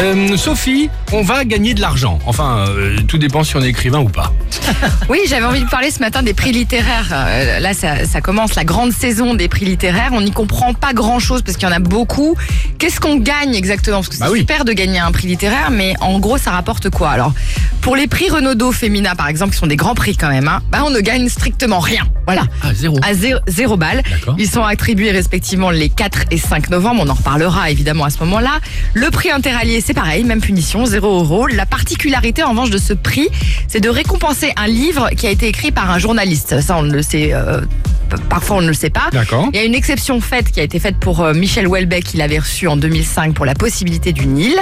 Euh, Sophie, on va gagner de l'argent. Enfin, euh, tout dépend si on est écrivain ou pas. Oui, j'avais envie de parler ce matin des prix littéraires. Euh, là, ça, ça commence la grande saison des prix littéraires. On n'y comprend pas grand-chose parce qu'il y en a beaucoup. Qu'est-ce qu'on gagne exactement? Parce que c'est Bah oui. super de gagner un prix littéraire, mais en gros, ça rapporte quoi? Alors, pour les prix Renaudot Femina, par exemple, qui sont des grands prix quand même, hein, bah, on ne gagne strictement rien. Voilà. Ah, zéro. À zéro, zéro balle. Ils sont attribués respectivement les 4 et 5 novembre. On en reparlera évidemment à ce moment-là. Le prix interallié, c'est pareil, même punition, 0 euros. La particularité en revanche de ce prix, c'est de récompenser un livre qui a été écrit par un journaliste. Ça, on le sait. euh, Parfois, on ne le sait pas. Il y a une exception faite qui a été faite pour euh, Michel Houellebecq, qu'il avait reçu en 2005 pour la possibilité du Nil.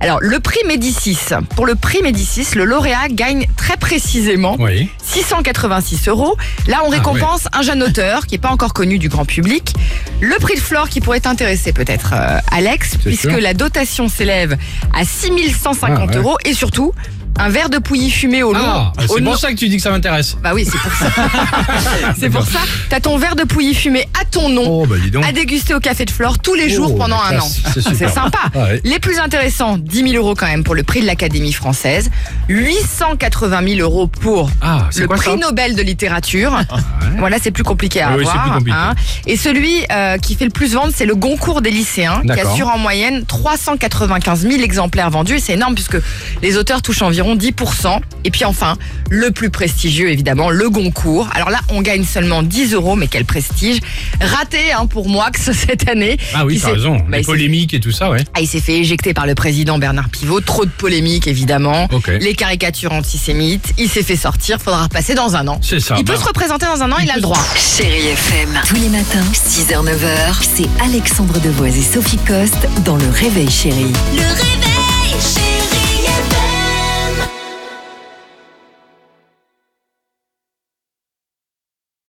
Alors, le prix Médicis. Pour le prix Médicis, le lauréat gagne très précisément Oui. 686 euros. Là, on Ah récompense un jeune auteur qui n'est pas encore connu du grand public. Le prix de Flore qui pourrait t'intéresser peut-être, euh, Alex, puisque sûr. la dotation s'élève à 6150 Ah, ouais. euros et surtout un verre de pouilly fumé au long. Ah, c'est pour ça que tu dis que ça m'intéresse. Bah oui, c'est pour ça. c'est pour ça. T'as ton verre de pouilly fumé à ton nom. Oh, bah dis donc. À déguster au café de Flore tous les jours Oh, pendant la un an. c'est sympa. Ah ouais. Les plus intéressants, 10 000 euros quand même pour le prix de l'Académie française, 880 000 euros pour Ah, le quoi prix Nobel de littérature. Voilà, c'est plus compliqué à Oui, avoir. plus compliqué. hein. Et celui euh, qui fait le plus vendre, c'est le Goncourt des lycéens, qui assure en moyenne 395 000 exemplaires vendus. C'est énorme puisque les auteurs touchent environ 10%. Et puis enfin, le plus prestigieux, évidemment, le Goncourt. Alors là, on gagne seulement 10 euros, mais quel prestige. Raté hein, pour Moix cette année. Ah oui, t'as raison. Bah, Les polémiques et tout ça, ouais. ah, il s'est fait éjecter par le président Bernard Pivot. Trop de polémiques, évidemment. Les caricatures antisémites. Il s'est fait sortir. Faudra repasser dans un an. C'est ça. Il peut bah. se représenter dans un an, il, a le droit. Chérie FM. Tous les matins, 6h-9h, c'est Alexandre Devoise et Sophie Coste dans Le Réveil Chérie. Le réveil,